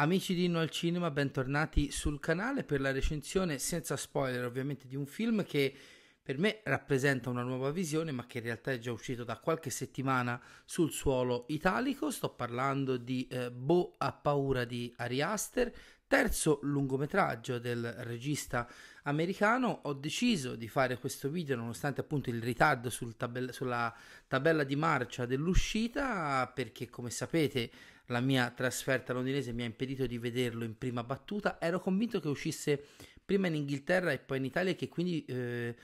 Amici di Inno al Cinema, bentornati sul canale per la recensione senza spoiler ovviamente di un film che per me rappresenta una nuova visione ma che in realtà è già uscito da qualche settimana sul suolo italico. Sto parlando di eh, Bo ha paura di Ari Aster, terzo lungometraggio del regista americano. Ho deciso di fare questo video nonostante appunto il ritardo sul tabella, sulla tabella di marcia dell'uscita perché come sapete la mia trasferta londinese mi ha impedito di vederlo in prima battuta. Ero convinto che uscisse prima in Inghilterra e poi in Italia e che quindi eh,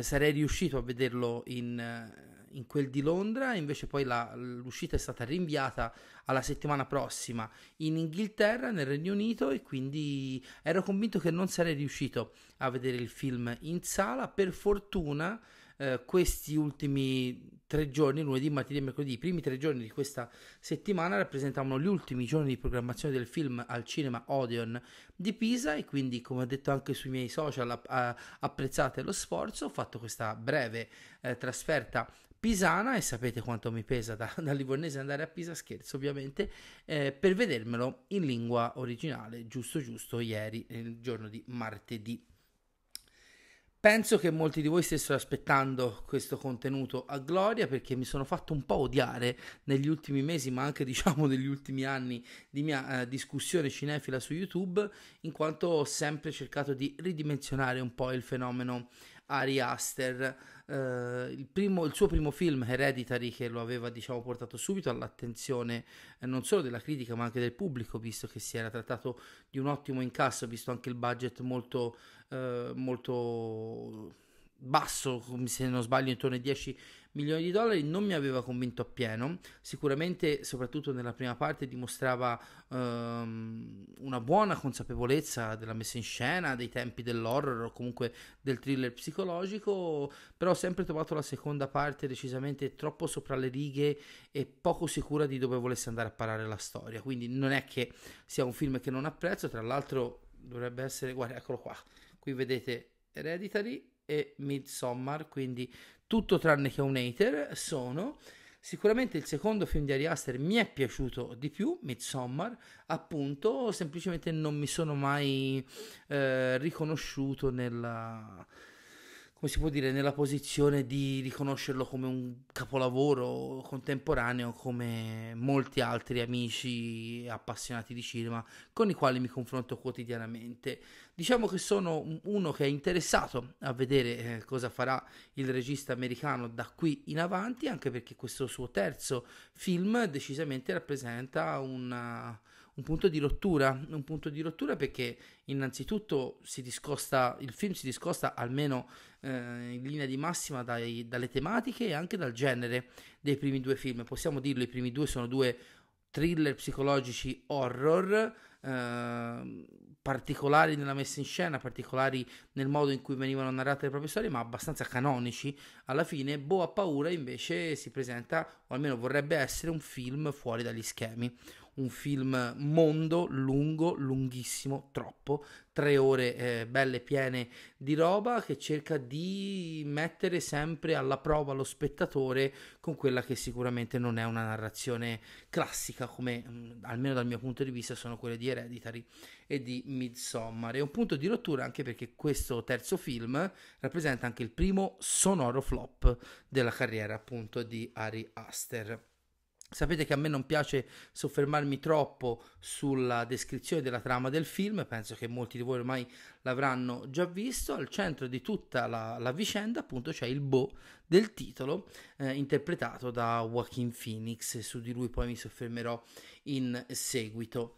sarei riuscito a vederlo in, eh, in, quel di Londra, invece poi la, l'uscita è stata rinviata alla settimana prossima in Inghilterra, nel Regno Unito e quindi ero convinto che non sarei riuscito a vedere il film in sala. Per fortuna eh, questi ultimi tre giorni, lunedì, martedì e mercoledì, i primi tre giorni di questa settimana rappresentavano gli ultimi giorni di programmazione del film al cinema Odeon di Pisa e quindi come ho detto anche sui miei social a, apprezzate lo sforzo, ho fatto questa breve eh, trasferta pisana e sapete quanto mi pesa da, da Livornese andare a Pisa, scherzo ovviamente, eh, per vedermelo in lingua originale, giusto giusto, ieri, il giorno di martedì. Penso che molti di voi stessero aspettando questo contenuto a gloria perché mi sono fatto un po' odiare negli ultimi mesi, ma anche diciamo negli ultimi anni di mia eh, discussione cinefila su YouTube, in quanto ho sempre cercato di ridimensionare un po' il fenomeno Ari Aster. Uh, il, primo, il, suo primo film Hereditary che lo aveva diciamo, portato subito all'attenzione eh, non solo della critica ma anche del pubblico visto che si era trattato di un ottimo incasso visto anche il budget molto, uh, molto basso se non sbaglio intorno ai 10 milioni di dollari non mi aveva convinto appieno, sicuramente soprattutto nella prima parte dimostrava um, una buona consapevolezza della messa in scena, dei tempi dell'horror o comunque del thriller psicologico, però ho sempre trovato la seconda parte decisamente troppo sopra le righe e poco sicura di dove volesse andare a parare la storia, quindi non è che sia un film che non apprezzo, tra l'altro dovrebbe essere, guarda eccolo qua, qui vedete Hereditary e Midsommar, quindi tutto tranne che un hater sono. Sicuramente il secondo film di Ari Aster mi è piaciuto di più, Midsommar, appunto, semplicemente non mi sono mai eh, riconosciuto nella, come si può dire, nella posizione di riconoscerlo come un capolavoro contemporaneo come molti altri amici appassionati di cinema con i quali mi confronto quotidianamente. Diciamo che sono uno che è interessato a vedere eh, cosa farà il regista americano da qui in avanti, anche perché questo suo terzo film decisamente rappresenta una un punto di rottura, un punto di rottura perché innanzitutto si discosta, il film si discosta almeno eh, in linea di massima dai, dalle tematiche e anche dal genere dei primi due film. Possiamo dirlo, i primi due sono due thriller psicologici horror, eh, particolari nella messa in scena, particolari nel modo in cui venivano narrate le proprie storie, ma abbastanza canonici. Alla fine, Bo ha paura invece si presenta, o almeno vorrebbe essere, un film fuori dagli schemi un film mondo, lungo, lunghissimo, troppo, tre ore eh, belle piene di roba che cerca di mettere sempre alla prova lo spettatore con quella che sicuramente non è una narrazione classica come mh, mm, almeno dal mio punto di vista sono quelle di Hereditary e di Midsommar. È un punto di rottura anche perché questo terzo film rappresenta anche il primo sonoro flop della carriera appunto di Ari Aster. Sapete che a me non piace soffermarmi troppo sulla descrizione della trama del film, penso che molti di voi ormai l'avranno già visto. Al centro di tutta la, la vicenda, appunto, c'è il Bo del titolo, eh, interpretato da Joaquin Phoenix, su di lui poi mi soffermerò in seguito.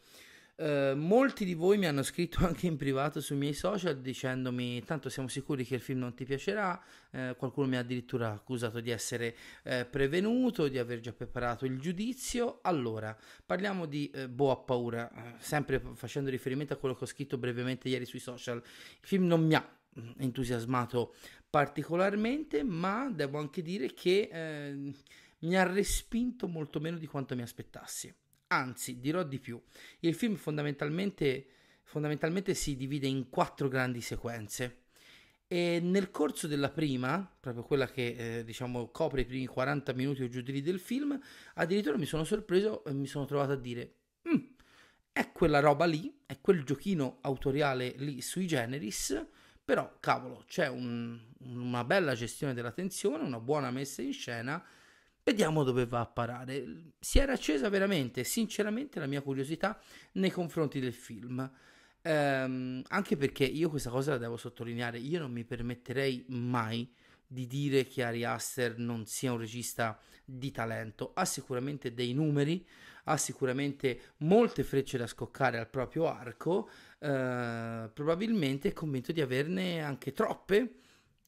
Uh, molti di voi mi hanno scritto anche in privato sui miei social dicendomi tanto siamo sicuri che il film non ti piacerà, uh, qualcuno mi ha addirittura accusato di essere uh, prevenuto, di aver già preparato il giudizio. Allora, parliamo di Boh ha paura, sempre facendo riferimento a quello che ho scritto brevemente ieri sui social. Il film non mi ha mm, entusiasmato particolarmente, ma devo anche dire che mi ha respinto molto meno di quanto mi aspettassi. Anzi, dirò di più. Il film fondamentalmente, fondamentalmente si divide in quattro grandi sequenze E nel corso della prima, proprio quella che eh, diciamo copre i primi 40 minuti o giù di lì del film, addirittura mi sono sorpreso e mi sono trovato a dire: mm, è quella roba lì, è quel giochino autoriale lì sui generis, però cavolo, c'è un, una bella gestione della tensione, una buona messa in scena. Vediamo dove va a parare. Si era accesa veramente, sinceramente, la mia curiosità nei confronti del film. Ehm, anche perché io questa cosa la devo sottolineare, io non mi permetterei mai di dire che Ari Aster non sia un regista di talento, ha sicuramente dei numeri, ha sicuramente molte frecce da scoccare al proprio arco, eh, probabilmente è convinto di averne anche troppe,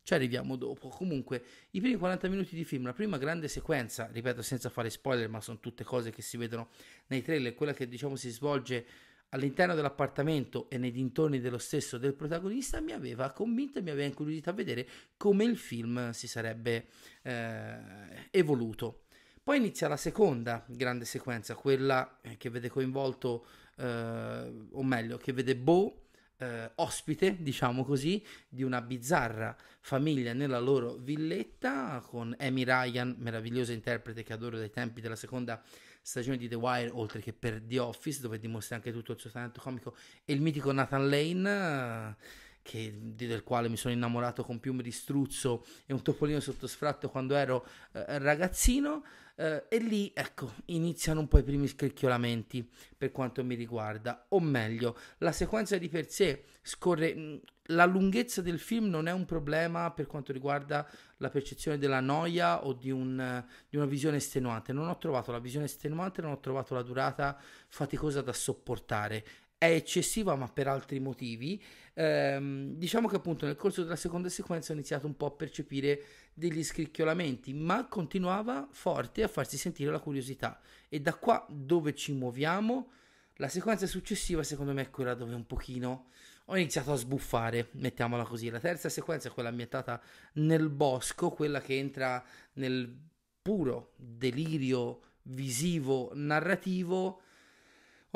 ci arriviamo dopo. Comunque, i primi 40 minuti di film, la prima grande sequenza, ripeto senza fare spoiler, ma sono tutte cose che si vedono nei trailer, quella che diciamo si svolge all'interno dell'appartamento e nei dintorni dello stesso del protagonista mi aveva convinto e mi aveva incuriosito a vedere come il film si sarebbe eh, evoluto. Poi inizia la seconda grande sequenza, quella eh, che vede coinvolto, eh, o meglio, che vede Bo eh, ospite, diciamo così, di una bizzarra famiglia nella loro villetta con Amy Ryan, meravigliosa interprete che adoro dai tempi della seconda stagione di The Wire, oltre che per The Office, dove dimostra anche tutto il suo talento comico, e il mitico Nathan Lane. Che, del quale mi sono innamorato con piume di struzzo e un topolino sotto sfratto quando ero eh, ragazzino. Uh, e lì, ecco, iniziano un po' i primi scricchiolamenti per quanto mi riguarda, o meglio, la sequenza di per sé scorre. Mm, la lunghezza del film non è un problema per quanto riguarda la percezione della noia o di, un, di una visione estenuante. Non ho trovato la visione estenuante, non ho trovato la durata faticosa da sopportare è eccessiva ma per altri motivi. Ehm, diciamo che appunto nel corso della seconda sequenza ho iniziato un po' a percepire degli scricchiolamenti, ma continuava forte a farsi sentire la curiosità. E da qua dove ci muoviamo, la sequenza successiva secondo me è quella dove un pochino ho iniziato a sbuffare, mettiamola così. La terza sequenza è quella ambientata nel bosco, quella che entra nel puro delirio visivo narrativo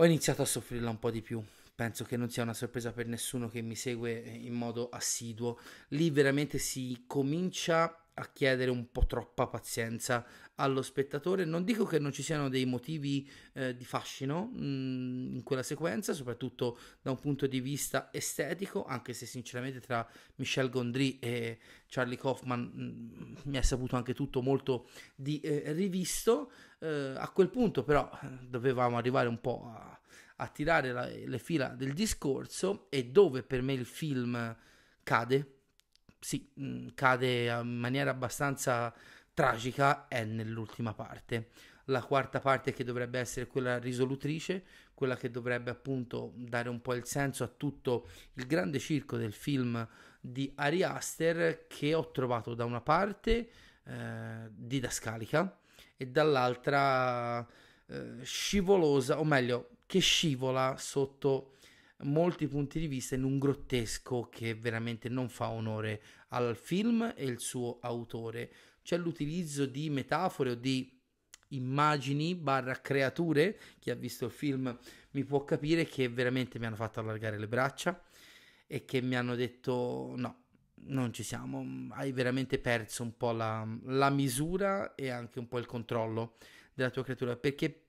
ho iniziato a soffrirla un po' di più. Penso che non sia una sorpresa per nessuno che mi segue in modo assiduo. Lì veramente si comincia a chiedere un po' troppa pazienza allo spettatore. Non dico che non ci siano dei motivi eh, di fascino mh, mm, in quella sequenza, soprattutto da un punto di vista estetico, anche se sinceramente tra Michel Gondry e Charlie Kaufman mh, mm, mi è saputo anche tutto molto di eh, rivisto. Eh, a quel punto però dovevamo arrivare un po' a, a tirare la, le fila del discorso e dove per me il film cade, sì, mm, cade in maniera abbastanza tragica è nell'ultima parte. La quarta parte che dovrebbe essere quella risolutrice, quella che dovrebbe appunto dare un po' il senso a tutto il grande circo del film di Ari Aster che ho trovato da una parte eh, didascalica e dall'altra eh, scivolosa, o meglio, che scivola sotto molti punti di vista in un grottesco che veramente non fa onore al film e il suo autore. C'è l'utilizzo di metafore o di immagini barra creature, chi ha visto il film mi può capire che veramente mi hanno fatto allargare le braccia e che mi hanno detto no, non ci siamo, hai veramente perso un po' la, la misura e anche un po' il controllo della tua creatura, perché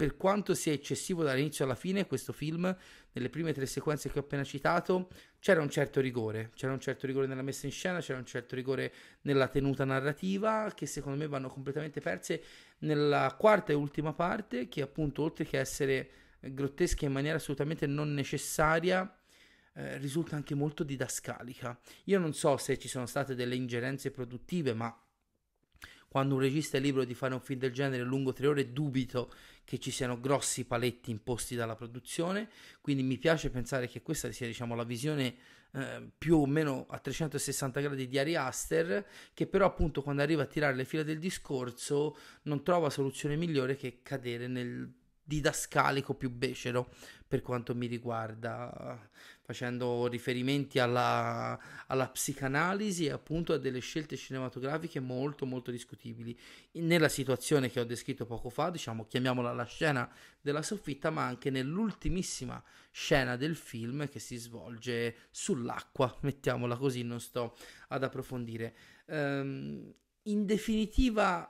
per quanto sia eccessivo dall'inizio alla fine, questo film, nelle prime tre sequenze che ho appena citato, c'era un certo rigore, c'era un certo rigore nella messa in scena, c'era un certo rigore nella tenuta narrativa, che secondo me vanno completamente perse nella quarta e ultima parte, che appunto oltre che essere grottesca in maniera assolutamente non necessaria, eh, risulta anche molto didascalica. Io non so se ci sono state delle ingerenze produttive, ma quando un regista è libero di fare un film del genere lungo tre ore, dubito che ci siano grossi paletti imposti dalla produzione. Quindi mi piace pensare che questa sia, diciamo, la visione eh, più o meno a 360 gradi di Ari Aster, che però appunto quando arriva a tirare le fila del discorso non trova soluzione migliore che cadere nel didascalico, più becero per quanto mi riguarda, facendo riferimenti alla, alla psicanalisi e appunto a delle scelte cinematografiche molto molto discutibili. Nella situazione che ho descritto poco fa, diciamo, chiamiamola la scena della soffitta, ma anche nell'ultimissima scena del film che si svolge sull'acqua, mettiamola così, non sto ad approfondire. Um, in definitiva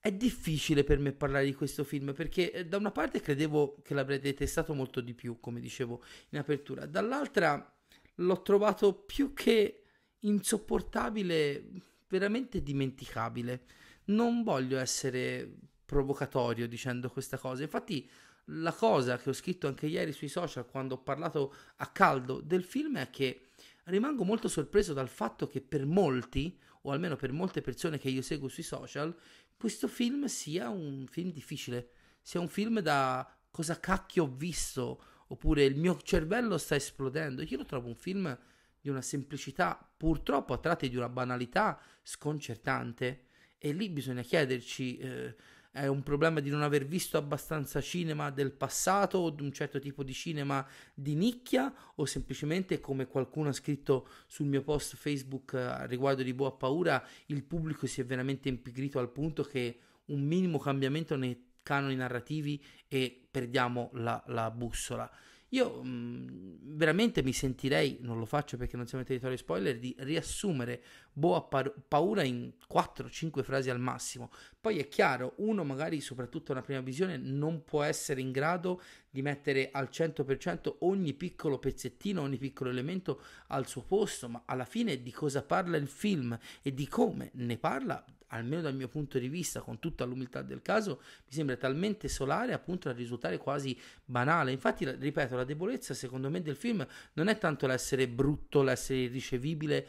è difficile per me parlare di questo film perché eh, da una parte credevo che l'avrei detestato molto di più, come dicevo in apertura, dall'altra l'ho trovato più che insopportabile, veramente dimenticabile. Non voglio essere provocatorio dicendo questa cosa, infatti la cosa che ho scritto anche ieri sui social quando ho parlato a caldo del film è che rimango molto sorpreso dal fatto che per molti, o almeno per molte persone che io seguo sui social, questo film sia un film difficile, sia un film da cosa cacchio ho visto, oppure il mio cervello sta esplodendo. Io lo trovo un film di una semplicità, purtroppo a tratti di una banalità sconcertante. E lì bisogna chiederci, eh, è un problema di non aver visto abbastanza cinema del passato o di un certo tipo di cinema di nicchia o semplicemente come qualcuno ha scritto sul mio post Facebook a riguardo di Boa Paura il pubblico si è veramente impigrito al punto che un minimo cambiamento nei canoni narrativi e perdiamo la, la bussola. Io mh, mm, veramente mi sentirei, non lo faccio perché non siamo in territorio spoiler, di riassumere Boa pa- Paura in 4-5 frasi al massimo. Poi è chiaro, uno magari soprattutto una prima visione non può essere in grado di mettere al 100% ogni piccolo pezzettino, ogni piccolo elemento al suo posto, ma alla fine di cosa parla il film e di come ne parla almeno dal mio punto di vista, con tutta l'umiltà del caso, mi sembra talmente solare appunto da risultare quasi banale. Infatti, ripeto, la debolezza secondo me del film non è tanto l'essere brutto, l'essere irricevibile,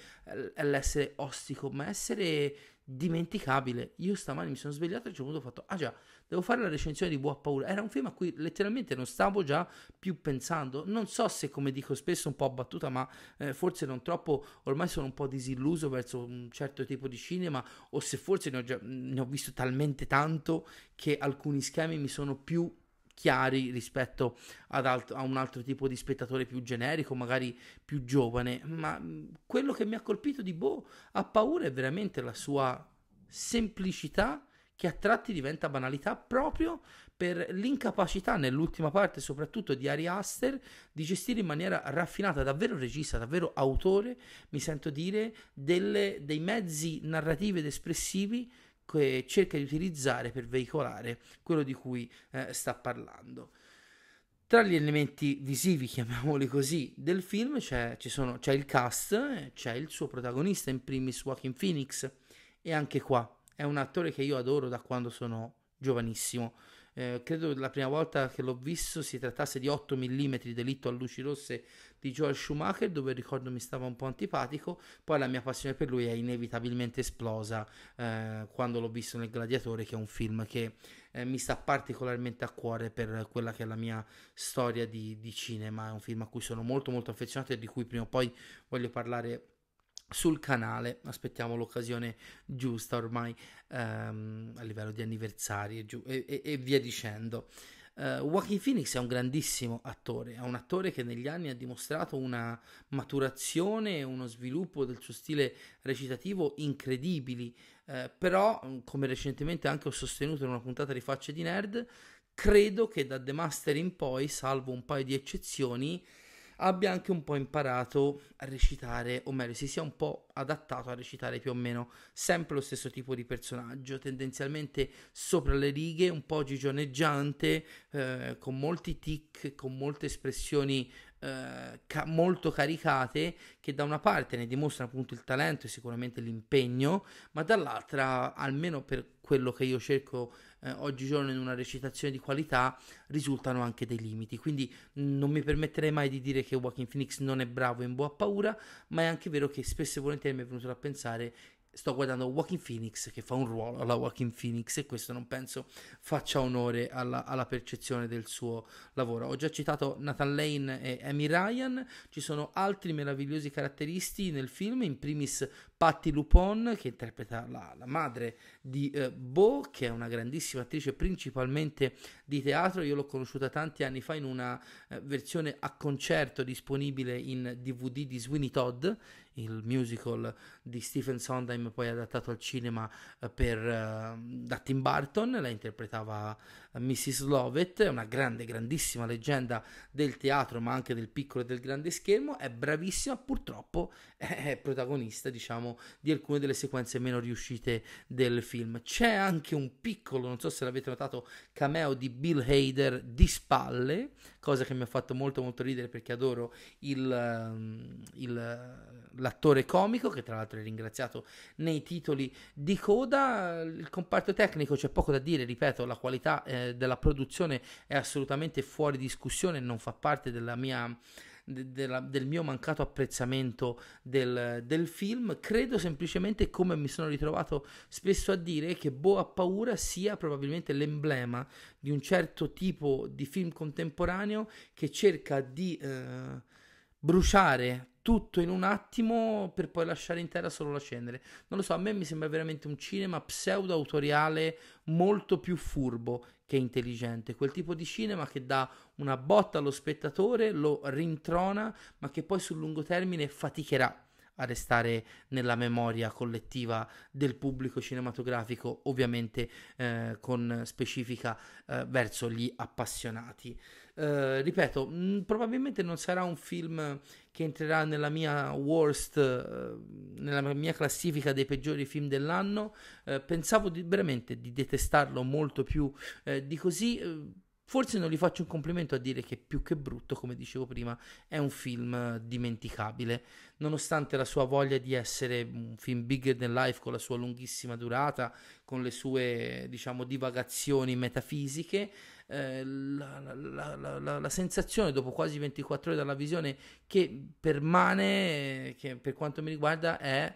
eh, l'essere ostico, ma essere dimenticabile. Io stamani mi sono svegliato e punto ho fatto, ah già, devo fare la recensione di Buona Paura. Era un film a cui letteralmente non stavo già più pensando. Non so se, come dico spesso, un po' abbattuta, ma eh, forse non troppo, ormai sono un po' disilluso verso un certo tipo di cinema, o se forse ne ho, già, ne ho visto talmente tanto che alcuni schemi mi sono più chiari rispetto ad alt- a un altro tipo di spettatore più generico, magari più giovane, ma quello che mi ha colpito di Bo ha paura è veramente la sua semplicità che a tratti diventa banalità proprio per l'incapacità nell'ultima parte soprattutto di Ari Aster di gestire in maniera raffinata, davvero regista, davvero autore, mi sento dire, delle, dei mezzi narrativi ed espressivi che cerca di utilizzare per veicolare quello di cui eh, sta parlando. Tra gli elementi visivi, chiamiamoli così, del film c'è, sono, c'è il cast, c'è il suo protagonista, in primis Joaquin Phoenix, e anche qua è un attore che io adoro da quando sono giovanissimo. Eh, credo la prima volta che l'ho visto si trattasse di 8 mm delitto a luci rosse di Joel Schumacher, dove ricordo mi stava un po' antipatico, poi la mia passione per lui è inevitabilmente esplosa eh, quando l'ho visto nel Gladiatore, che è un film che eh, mi sta particolarmente a cuore per quella che è la mia storia di, di cinema, è un film a cui sono molto molto affezionato e di cui prima o poi voglio parlare sul canale. Aspettiamo l'occasione giusta ormai ehm, a livello di anniversari e, e, e via dicendo. Uh, Joaquin Phoenix è un grandissimo attore, è un attore che negli anni ha dimostrato una maturazione e uno sviluppo del suo stile recitativo incredibili, uh, però come recentemente anche ho sostenuto in una puntata di Facce di Nerd, credo che da The Master in poi, salvo un paio di eccezioni, abbia anche un po' imparato a recitare, o meglio, si sia un po' adattato a recitare più o meno sempre lo stesso tipo di personaggio, tendenzialmente sopra le righe, un po' gigioneggiante, eh, con molti tic, con molte espressioni eh, ca- molto caricate che da una parte ne dimostrano appunto il talento e sicuramente l'impegno, ma dall'altra, almeno per quello che io cerco eh, oggigiorno in una recitazione di qualità, risultano anche dei limiti. Quindi non mi permetterei mai di dire che Joaquin Phoenix non è bravo in Boa Paura, ma è anche vero che spesso e volentieri mi è venuto da pensare sto guardando Joaquin Phoenix che fa un ruolo alla Joaquin Phoenix e questo non penso faccia onore alla, alla, percezione del suo lavoro. Ho già citato Nathan Lane e Amy Ryan, ci sono altri meravigliosi caratteristi nel film, in primis Patti Lupon che interpreta la, la madre di eh, Bo, che è una grandissima attrice principalmente di teatro. Io l'ho conosciuta tanti anni fa in una eh, versione a concerto disponibile in DVD di Sweeney Todd il musical di Stephen Sondheim poi adattato al cinema eh, per, uh, da Tim Burton, la interpretava Mrs. Lovett, è una grande, grandissima leggenda del teatro ma anche del piccolo e del grande schermo, è bravissima, purtroppo è protagonista diciamo di alcune delle sequenze meno riuscite del film. C'è anche un piccolo, non so se l'avete notato, cameo di Bill Hader di spalle, cosa che mi ha fatto molto molto ridere perché adoro il, ehm, il l'attore comico, che tra l'altro è ringraziato nei titoli di coda. Il comparto tecnico c'è poco da dire, ripeto, la qualità eh, della produzione è assolutamente fuori discussione, non fa parte della mia della, del mio mancato apprezzamento del, del, film. Credo semplicemente, come mi sono ritrovato spesso a dire, che Bo ha paura sia probabilmente l'emblema di un certo tipo di film contemporaneo che cerca di eh, bruciare tutto in un attimo per poi lasciare in terra solo la cenere. Non lo so, a me mi sembra veramente un cinema pseudo-autoriale molto più furbo che intelligente. Quel tipo di cinema che dà una botta allo spettatore, lo rintrona, ma che poi sul lungo termine faticherà a restare nella memoria collettiva del pubblico cinematografico, ovviamente eh, con specifica eh, verso gli appassionati. Eh, ripeto, mh, mm, probabilmente non sarà un film che entrerà nella mia worst, uh, nella mia classifica dei peggiori film dell'anno. Uh, pensavo di, veramente di detestarlo molto più di così. Forse non gli faccio un complimento a dire che più che brutto, come dicevo prima, è un film dimenticabile, nonostante la sua voglia di essere un film bigger than life con la sua lunghissima durata, con le sue, diciamo, divagazioni metafisiche, eh, la, la, la, la, sensazione dopo quasi 24 ore dalla visione che permane, che per quanto mi riguarda, è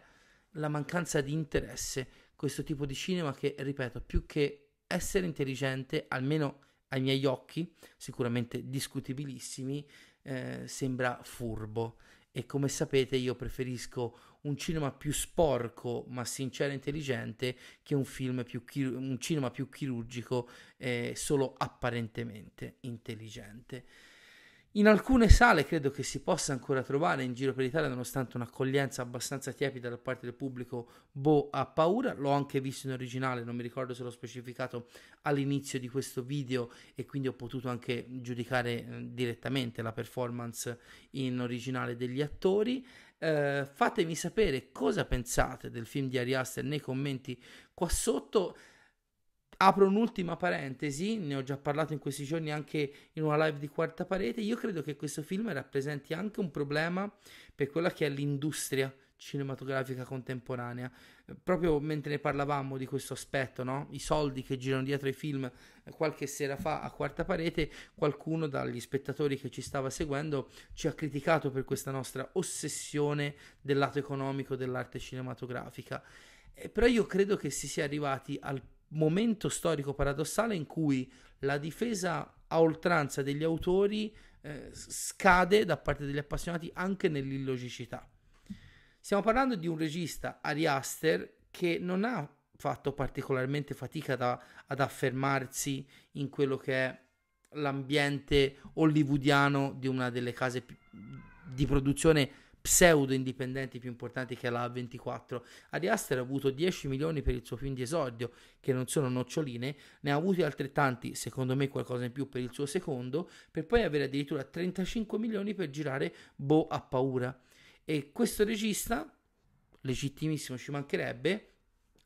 la mancanza di interesse. Questo tipo di cinema che, ripeto, più che essere intelligente, almeno ai miei occhi, sicuramente discutibilissimi, eh, sembra furbo. E come sapete io preferisco un cinema più sporco ma sincero e intelligente che un, film più chir- un cinema più chirurgico e solo apparentemente intelligente. In alcune sale credo che si possa ancora trovare in giro per l'Italia, nonostante un'accoglienza abbastanza tiepida da parte del pubblico, Bo ha paura. L'ho anche visto in originale, non mi ricordo se l'ho specificato all'inizio di questo video e quindi ho potuto anche giudicare eh, direttamente la performance in originale degli attori. Eh, fatemi sapere cosa pensate del film di Ari Aster nei commenti qua sotto. Apro un'ultima parentesi, ne ho già parlato in questi giorni anche in una live di quarta parete. Io credo che questo film rappresenti anche un problema per quella che è l'industria cinematografica contemporanea. Proprio mentre ne parlavamo di questo aspetto, no? i soldi che girano dietro ai film, qualche sera fa a quarta parete, qualcuno dagli spettatori che ci stava seguendo ci ha criticato per questa nostra ossessione del lato economico dell'arte cinematografica. Eh, però io credo che si sia arrivati al momento storico paradossale in cui la difesa a oltranza degli autori eh, scade da parte degli appassionati anche nell'illogicità. Stiamo parlando di un regista, Ari Aster, che non ha fatto particolarmente fatica da, ad affermarsi in quello che è l'ambiente hollywoodiano di una delle case di produzione pseudo indipendenti più importanti che la A24. Ari Aster ha avuto 10 milioni per il suo film di esordio, che non sono noccioline, ne ha avuti altrettanti, secondo me qualcosa in più per il suo secondo, per poi avere addirittura 35 milioni per girare Bo a paura. E questo regista, legittimissimo ci mancherebbe,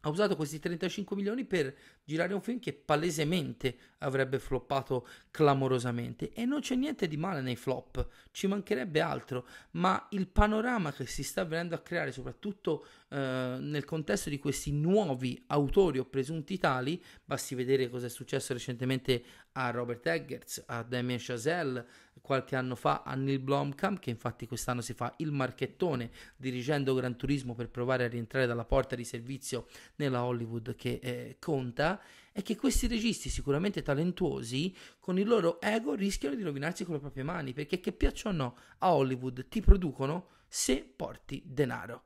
ha usato questi 35 milioni per girare un film che palesemente avrebbe floppato clamorosamente. E non c'è niente di male nei flop, ci mancherebbe altro, ma il panorama che si sta venendo a creare soprattutto eh, nel contesto di questi nuovi autori o presunti tali, basti vedere cosa è successo recentemente a Robert Eggers, a Damien Chazelle, qualche anno fa a Neil Blomkamp, che infatti quest'anno si fa il marchettone dirigendo Gran Turismo per provare a rientrare dalla porta di servizio nella Hollywood che eh, conta, è che questi registi sicuramente talentuosi con il loro ego rischiano di rovinarsi con le proprie mani, perché che piacciono o no a Hollywood ti producono se porti denaro.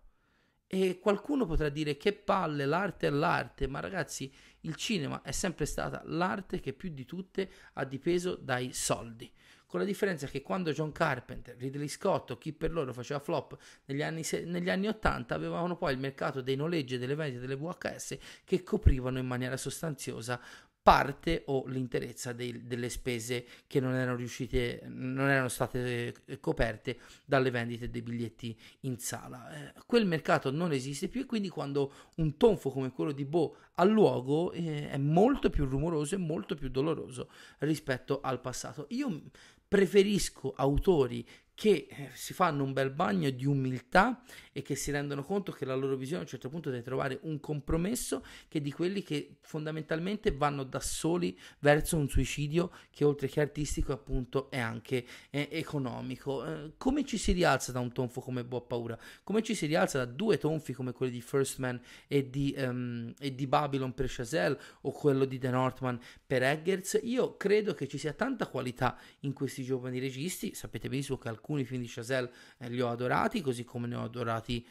E qualcuno potrà dire che palle, l'arte è l'arte, ma ragazzi, il cinema è sempre stata l'arte che più di tutte ha dipeso dai soldi. Con la differenza che quando John Carpenter, Ridley Scott o chi per loro faceva flop negli anni, negli anni 80 avevano poi il mercato dei noleggi e delle vendite delle VHS che coprivano in maniera sostanziosa parte o l'interezza dei, delle spese che non erano riuscite, non erano state eh, coperte dalle vendite dei biglietti in sala. Eh, quel mercato non esiste più e quindi quando un tonfo come quello di Bo ha luogo eh, è molto più rumoroso e molto più doloroso rispetto al passato. Io preferisco autori che eh, si fanno un bel bagno di umiltà e che si rendono conto che la loro visione a un certo punto deve trovare un compromesso che di quelli che fondamentalmente vanno da soli verso un suicidio che oltre che artistico appunto è anche eh, economico. Eh, come ci si rialza da un tonfo come Bob Paura? Come ci si rialza da due tonfi come quelli di First Man e di, um, e di Babylon per Chazelle o quello di The Northman per Eggers? Io credo che ci sia tanta qualità in questi giovani registi, sapete benissimo che alcuni alcuni film di Chazelle eh, li ho adorati, così come ne ho adorati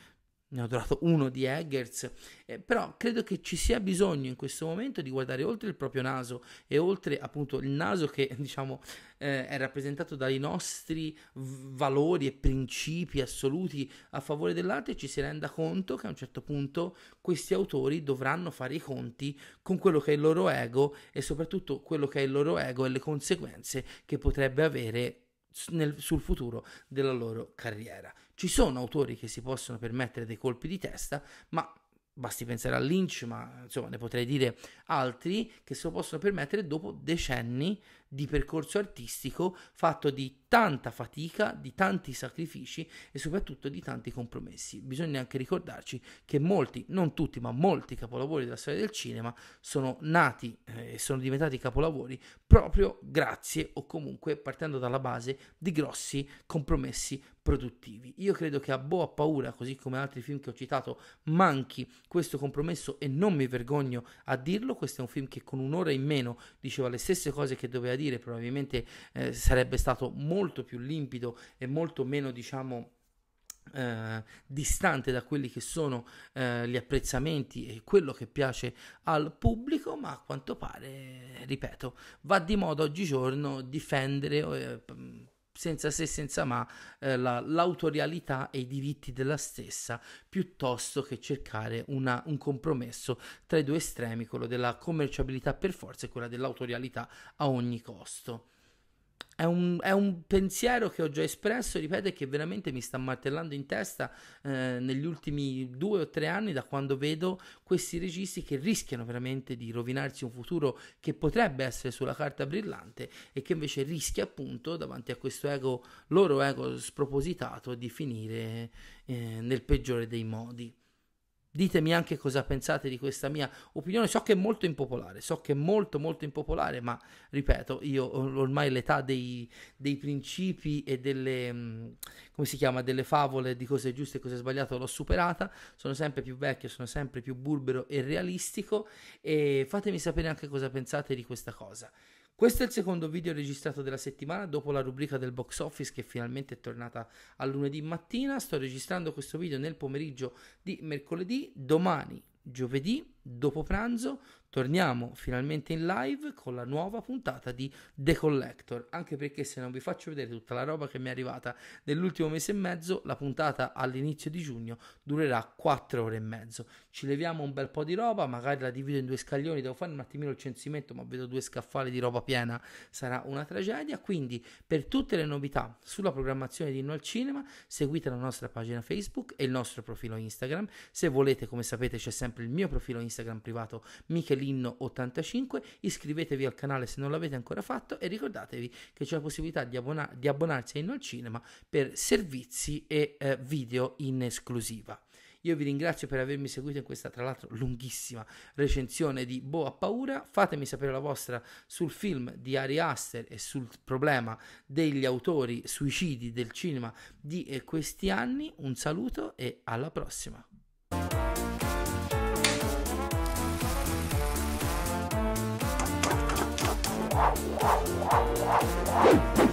ne ho adorato uno di Eggers, eh, però credo che ci sia bisogno in questo momento di guardare oltre il proprio naso e oltre appunto il naso che diciamo eh, è rappresentato dai nostri valori e principi assoluti a favore dell'arte e ci si renda conto che a un certo punto questi autori dovranno fare i conti con quello che è il loro ego e soprattutto quello che è il loro ego e le conseguenze che potrebbe avere nel, sul futuro della loro carriera. Ci sono autori che si possono permettere dei colpi di testa, ma basti pensare a Lynch, ma insomma ne potrei dire altri che se lo possono permettere dopo decenni di percorso artistico fatto di tanta fatica, di tanti sacrifici e soprattutto di tanti compromessi. Bisogna anche ricordarci che molti, non tutti, ma molti capolavori della storia del cinema sono nati eh, e sono diventati capolavori proprio grazie o comunque partendo dalla base di grossi compromessi produttivi. Io credo che a Boa Paura, così come altri film che ho citato, manchi questo compromesso e non mi vergogno a dirlo. Questo è un film che con un'ora in meno diceva le stesse cose che doveva dire, probabilmente eh, sarebbe stato molto più limpido e molto meno, diciamo, eh, distante da quelli che sono eh, gli apprezzamenti e quello che piace al pubblico, ma a quanto pare, ripeto, va di moda oggigiorno difendere eh, senza se senza ma eh, la, l'autorialità e i diritti della stessa piuttosto che cercare una, un compromesso tra i due estremi, quello della commerciabilità per forza e quella dell'autorialità a ogni costo. È un, è un, pensiero che ho già espresso, ripeto, e che veramente mi sta martellando in testa eh, negli ultimi due o tre anni da quando vedo questi registi che rischiano veramente di rovinarsi un futuro che potrebbe essere sulla carta brillante e che invece rischia appunto davanti a questo ego, loro ego spropositato di finire eh, nel peggiore dei modi. Ditemi anche cosa pensate di questa mia opinione. So che è molto impopolare, so che è molto molto impopolare, ma ripeto, io ormai l'età dei, dei principi e delle, mm, come si chiama, delle favole di cose giuste e cose sbagliate l'ho superata. Sono sempre più vecchio, sono sempre più burbero e realistico. E fatemi sapere anche cosa pensate di questa cosa. Questo è il secondo video registrato della settimana dopo la rubrica del box office che finalmente è tornata a lunedì mattina. Sto registrando questo video nel pomeriggio di mercoledì. Domani, giovedì, dopo pranzo, torniamo finalmente in live con la nuova puntata di The Collector. Anche perché se non vi faccio vedere tutta la roba che mi è arrivata nell'ultimo mese e mezzo, la puntata all'inizio di giugno durerà 4 ore e mezzo. Ci leviamo un bel po' di roba, magari la divido in due scaglioni, devo fare un attimino il censimento, ma vedo due scaffali di roba piena, sarà una tragedia. Quindi per tutte le novità sulla programmazione di Inno al Cinema, seguite la nostra pagina Facebook e il nostro profilo Instagram. Se volete, come sapete, c'è sempre il mio profilo Instagram privato Michele Linno85, iscrivetevi al canale se non l'avete ancora fatto e ricordatevi che c'è la possibilità di, abbona- di abbonarsi a Inno al Cinema per servizi e eh, video in esclusiva. Io vi ringrazio per avermi seguito in questa, tra l'altro, lunghissima recensione di Boa Paura. Fatemi sapere la vostra sul film di Ari Aster e sul problema degli autori suicidi del cinema di eh, questi anni. Un saluto e alla prossima. Música